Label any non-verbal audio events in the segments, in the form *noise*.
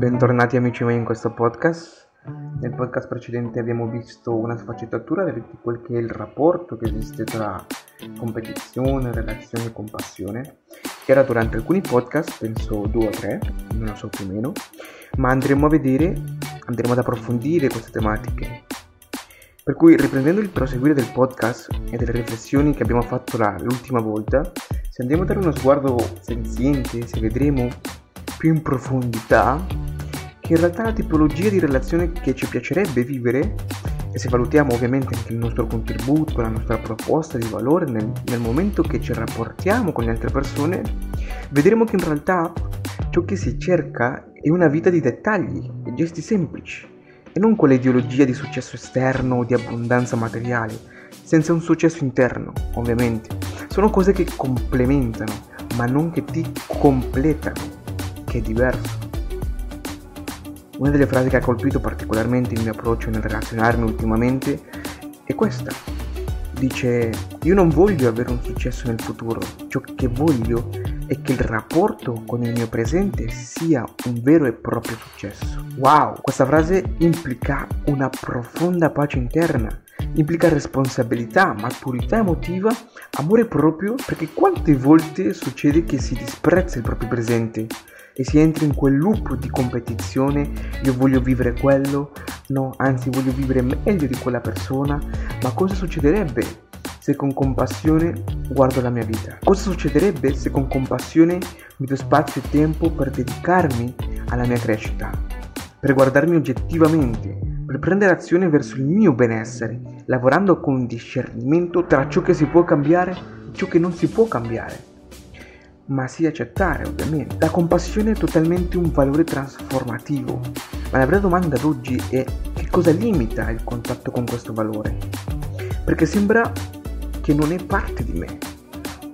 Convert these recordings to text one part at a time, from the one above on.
Bentornati amici miei in questo podcast. Nel podcast precedente abbiamo visto una sfaccettatura di quel che è il rapporto che esiste tra competizione, relazione e compassione. Era durante alcuni podcast, penso due o tre, non lo so più o meno, ma andremo a vedere, andremo ad approfondire queste tematiche. Per cui riprendendo il proseguire del podcast e delle riflessioni che abbiamo fatto l'ultima volta, se andiamo a dare uno sguardo senziente, se vedremo più in profondità che in realtà la tipologia di relazione che ci piacerebbe vivere e se valutiamo ovviamente anche il nostro contributo, la nostra proposta di valore nel, nel momento che ci rapportiamo con le altre persone, vedremo che in realtà ciò che si cerca è una vita di dettagli e gesti semplici e non quell'ideologia di successo esterno o di abbondanza materiale, senza un successo interno, ovviamente. Sono cose che complementano, ma non che ti completano che è diverso. Una delle frasi che ha colpito particolarmente il mio approccio nel relazionarmi ultimamente è questa. Dice, io non voglio avere un successo nel futuro, ciò che voglio è che il rapporto con il mio presente sia un vero e proprio successo. Wow, questa frase implica una profonda pace interna, implica responsabilità, maturità emotiva, amore proprio, perché quante volte succede che si disprezza il proprio presente e si entra in quel loop di competizione, io voglio vivere quello, no, anzi voglio vivere meglio di quella persona, ma cosa succederebbe se con compassione guardo la mia vita? Cosa succederebbe se con compassione mi do spazio e tempo per dedicarmi alla mia crescita, per guardarmi oggettivamente, per prendere azione verso il mio benessere, lavorando con discernimento tra ciò che si può cambiare e ciò che non si può cambiare? Ma sì accettare ovviamente. La compassione è totalmente un valore trasformativo, ma la vera domanda ad oggi è che cosa limita il contatto con questo valore? Perché sembra che non è parte di me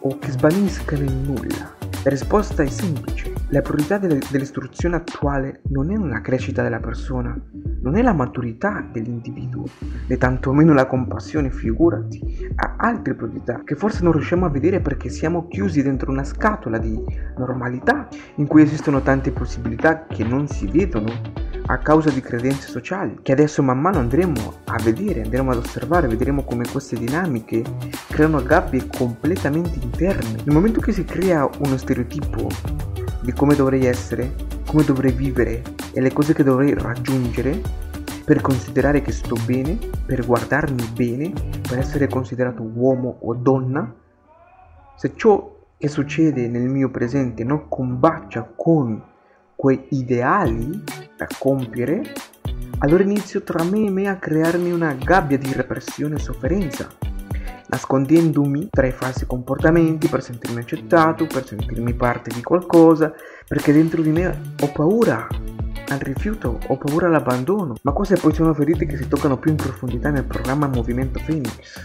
o che svanisca nel nulla. La risposta è semplice. La priorità dell'istruzione attuale non è una crescita della persona, non è la maturità dell'individuo, né tantomeno la compassione, figurati, ha altre priorità che forse non riusciamo a vedere perché siamo chiusi dentro una scatola di normalità in cui esistono tante possibilità che non si vedono a causa di credenze sociali che adesso man mano andremo a vedere, andremo ad osservare, vedremo come queste dinamiche creano gabbie completamente interne. Nel momento che si crea uno stereotipo di come dovrei essere, come dovrei vivere e le cose che dovrei raggiungere per considerare che sto bene, per guardarmi bene, per essere considerato uomo o donna, se ciò che succede nel mio presente non combacia con quei ideali da compiere, allora inizio tra me e me a crearmi una gabbia di repressione e sofferenza nascondendomi tra i falsi comportamenti per sentirmi accettato, per sentirmi parte di qualcosa, perché dentro di me ho paura al rifiuto, ho paura all'abbandono. Ma queste poi sono ferite che si toccano più in profondità nel programma Movimento Phoenix.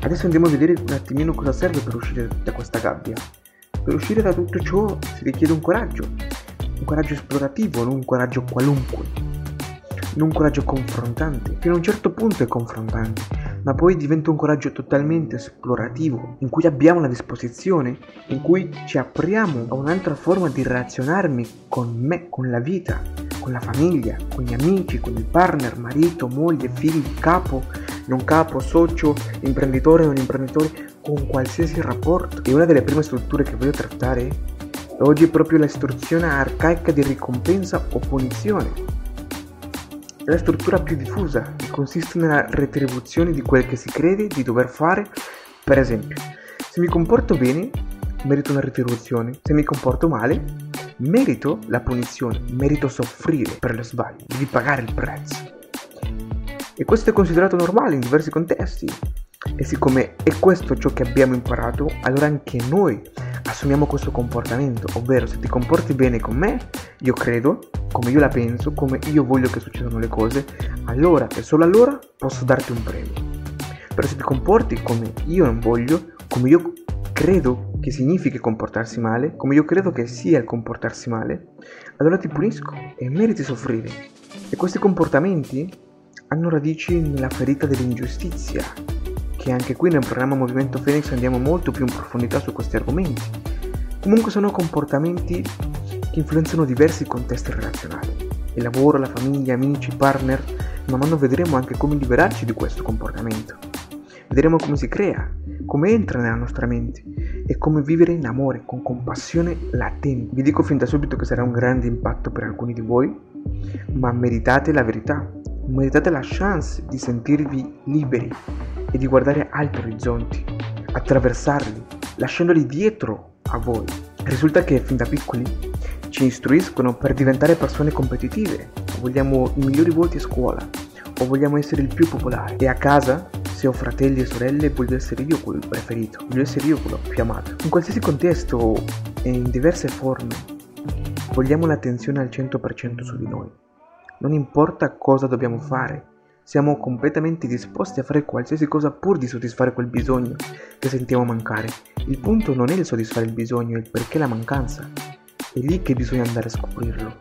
Adesso andiamo a vedere un attimino cosa serve per uscire da questa gabbia. Per uscire da tutto ciò si richiede un coraggio, un coraggio esplorativo, non un coraggio qualunque, non un coraggio confrontante. Fino a un certo punto è confrontante, ma poi diventa un coraggio totalmente esplorativo, in cui abbiamo la disposizione, in cui ci apriamo a un'altra forma di relazionarmi con me, con la vita, con la famiglia, con gli amici, con il partner, marito, moglie, figli, capo, non capo, socio, imprenditore non imprenditore, con qualsiasi rapporto. E una delle prime strutture che voglio trattare oggi è proprio l'istruzione arcaica di ricompensa o punizione è la struttura più diffusa e consiste nella retribuzione di quel che si crede di dover fare. Per esempio, se mi comporto bene, merito una retribuzione, se mi comporto male, merito la punizione, merito soffrire per lo sbaglio, devi pagare il prezzo. E questo è considerato normale in diversi contesti. E siccome è questo ciò che abbiamo imparato, allora anche noi assumiamo questo comportamento, ovvero se ti comporti bene con me, io credo, come io la penso, come io voglio che succedano le cose, allora e solo allora posso darti un premio. Però se ti comporti come io non voglio, come io credo che significhi comportarsi male, come io credo che sia il comportarsi male, allora ti punisco e meriti soffrire. E questi comportamenti hanno radici nella ferita dell'ingiustizia, che anche qui nel programma Movimento Phoenix andiamo molto più in profondità su questi argomenti. Comunque sono comportamenti che influenzano diversi contesti relazionali. Il lavoro, la famiglia, amici, partner, man mano vedremo anche come liberarci di questo comportamento. Vedremo come si crea, come entra nella nostra mente e come vivere in amore, con compassione latente. Vi dico fin da subito che sarà un grande impatto per alcuni di voi, ma meritate la verità, meritate la chance di sentirvi liberi e di guardare altri orizzonti, attraversarli, lasciandoli dietro a voi. Risulta che fin da piccoli ci istruiscono per diventare persone competitive, vogliamo i migliori voti a scuola o vogliamo essere il più popolare e a casa se ho fratelli e sorelle voglio essere io quello preferito, voglio essere io quello più amato. In qualsiasi contesto e in diverse forme vogliamo l'attenzione al 100% su di noi. Non importa cosa dobbiamo fare, siamo completamente disposti a fare qualsiasi cosa pur di soddisfare quel bisogno che sentiamo mancare. Il punto non è il soddisfare il bisogno, è il perché la mancanza. È lì che bisogna andare a scoprirlo.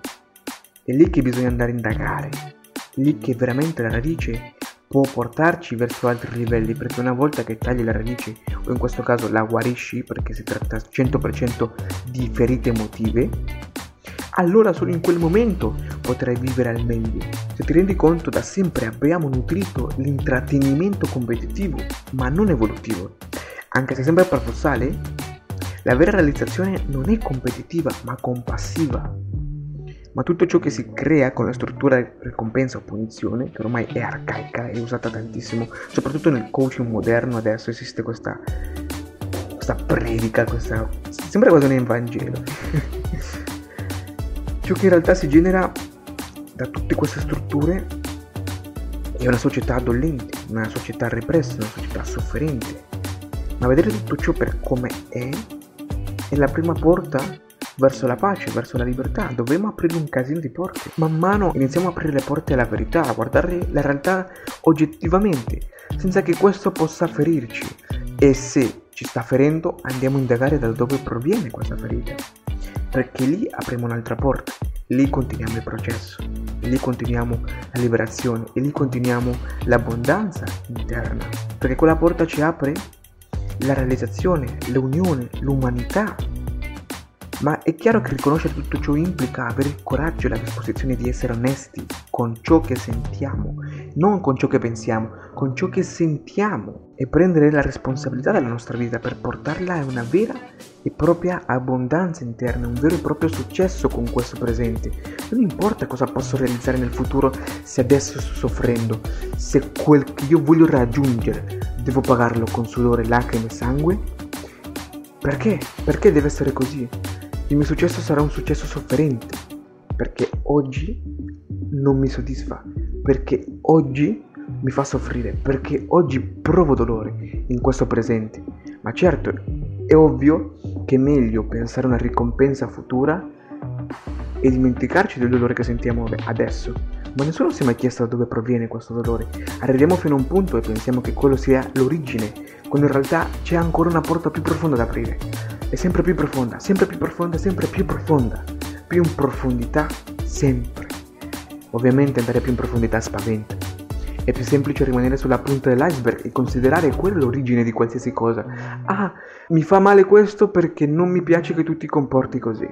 È lì che bisogna andare a indagare. È lì che veramente la radice può portarci verso altri livelli perché una volta che tagli la radice o in questo caso la guarisci perché si tratta 100% di ferite emotive allora solo in quel momento potrai vivere al meglio. Se ti rendi conto, da sempre abbiamo nutrito l'intrattenimento competitivo, ma non evolutivo. Anche se sembra paradossale, la vera realizzazione non è competitiva, ma compassiva. Ma tutto ciò che si crea con la struttura ricompensa o punizione, che ormai è arcaica e usata tantissimo, soprattutto nel coaching moderno adesso esiste questa, questa predica, questa... sembra quasi un evangelo. *laughs* Ciò che in realtà si genera da tutte queste strutture è una società dolente, una società repressa, una società sofferente. Ma vedere tutto ciò per come è è la prima porta verso la pace, verso la libertà. Dovremmo aprire un casino di porte. Man mano iniziamo a aprire le porte alla verità, a guardare la realtà oggettivamente, senza che questo possa ferirci. E se ci sta ferendo, andiamo a indagare da dove proviene questa ferita perché lì apriamo un'altra porta, lì continuiamo il processo, lì continuiamo la liberazione e lì continuiamo l'abbondanza interna, perché quella porta ci apre la realizzazione, l'unione, l'umanità ma è chiaro che riconoscere tutto ciò implica avere il coraggio e la disposizione di essere onesti con ciò che sentiamo, non con ciò che pensiamo, con ciò che sentiamo e prendere la responsabilità della nostra vita per portarla a una vera e propria abbondanza interna, un vero e proprio successo con questo presente. Non importa cosa posso realizzare nel futuro se adesso sto soffrendo, se quel che io voglio raggiungere devo pagarlo con sudore, lacrime e sangue. Perché? Perché deve essere così? Il mio successo sarà un successo sofferente, perché oggi non mi soddisfa, perché oggi mi fa soffrire, perché oggi provo dolore in questo presente. Ma certo, è ovvio che è meglio pensare a una ricompensa futura e dimenticarci del dolore che sentiamo adesso. Ma nessuno si è mai chiesto da dove proviene questo dolore. Arriviamo fino a un punto e pensiamo che quello sia l'origine, quando in realtà c'è ancora una porta più profonda da aprire è sempre più profonda, sempre più profonda, sempre più profonda, più in profondità, sempre. Ovviamente andare più in profondità spaventa. È più semplice rimanere sulla punta dell'iceberg e considerare quella l'origine di qualsiasi cosa. Ah, mi fa male questo perché non mi piace che tu ti comporti così.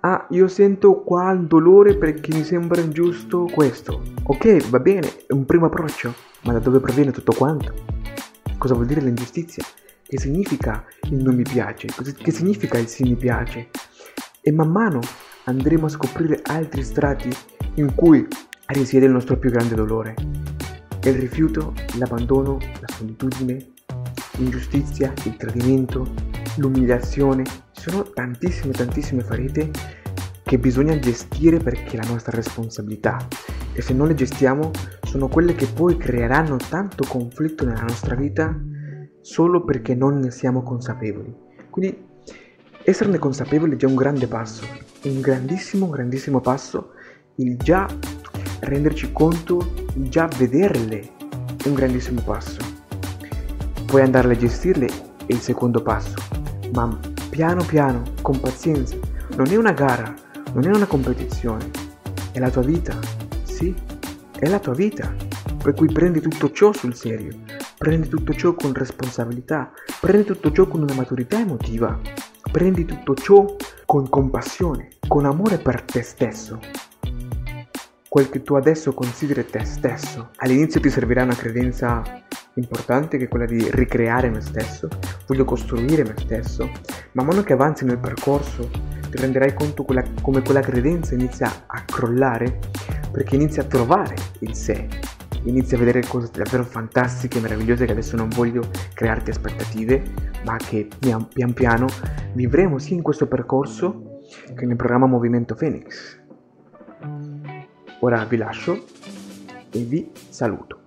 Ah, io sento qua il dolore perché mi sembra ingiusto questo. Ok, va bene, è un primo approccio, ma da dove proviene tutto quanto? Cosa vuol dire l'ingiustizia? Che significa il non mi piace, che significa il sì mi piace. E man mano andremo a scoprire altri strati in cui risiede il nostro più grande dolore. Il rifiuto, l'abbandono, la solitudine, l'ingiustizia, il tradimento, l'umiliazione. Ci sono tantissime, tantissime ferite che bisogna gestire perché è la nostra responsabilità. E se non le gestiamo, sono quelle che poi creeranno tanto conflitto nella nostra vita solo perché non ne siamo consapevoli. Quindi esserne consapevoli è già un grande passo, un grandissimo, grandissimo passo, il già renderci conto, il già vederle è un grandissimo passo. Poi andarle a gestirle è il secondo passo, ma piano piano, con pazienza, non è una gara, non è una competizione, è la tua vita, sì, è la tua vita, per cui prendi tutto ciò sul serio Prendi tutto ciò con responsabilità, prendi tutto ciò con una maturità emotiva, prendi tutto ciò con compassione, con amore per te stesso, quel che tu adesso consideri te stesso. All'inizio ti servirà una credenza importante che è quella di ricreare me stesso, voglio costruire me stesso, man mano che avanzi nel percorso ti renderai conto quella, come quella credenza inizia a crollare perché inizia a trovare il sé, inizia a vedere cose davvero fantastiche, meravigliose che adesso non voglio crearti aspettative, ma che pian, pian piano vivremo sia in questo percorso che nel programma Movimento Phoenix. Ora vi lascio e vi saluto.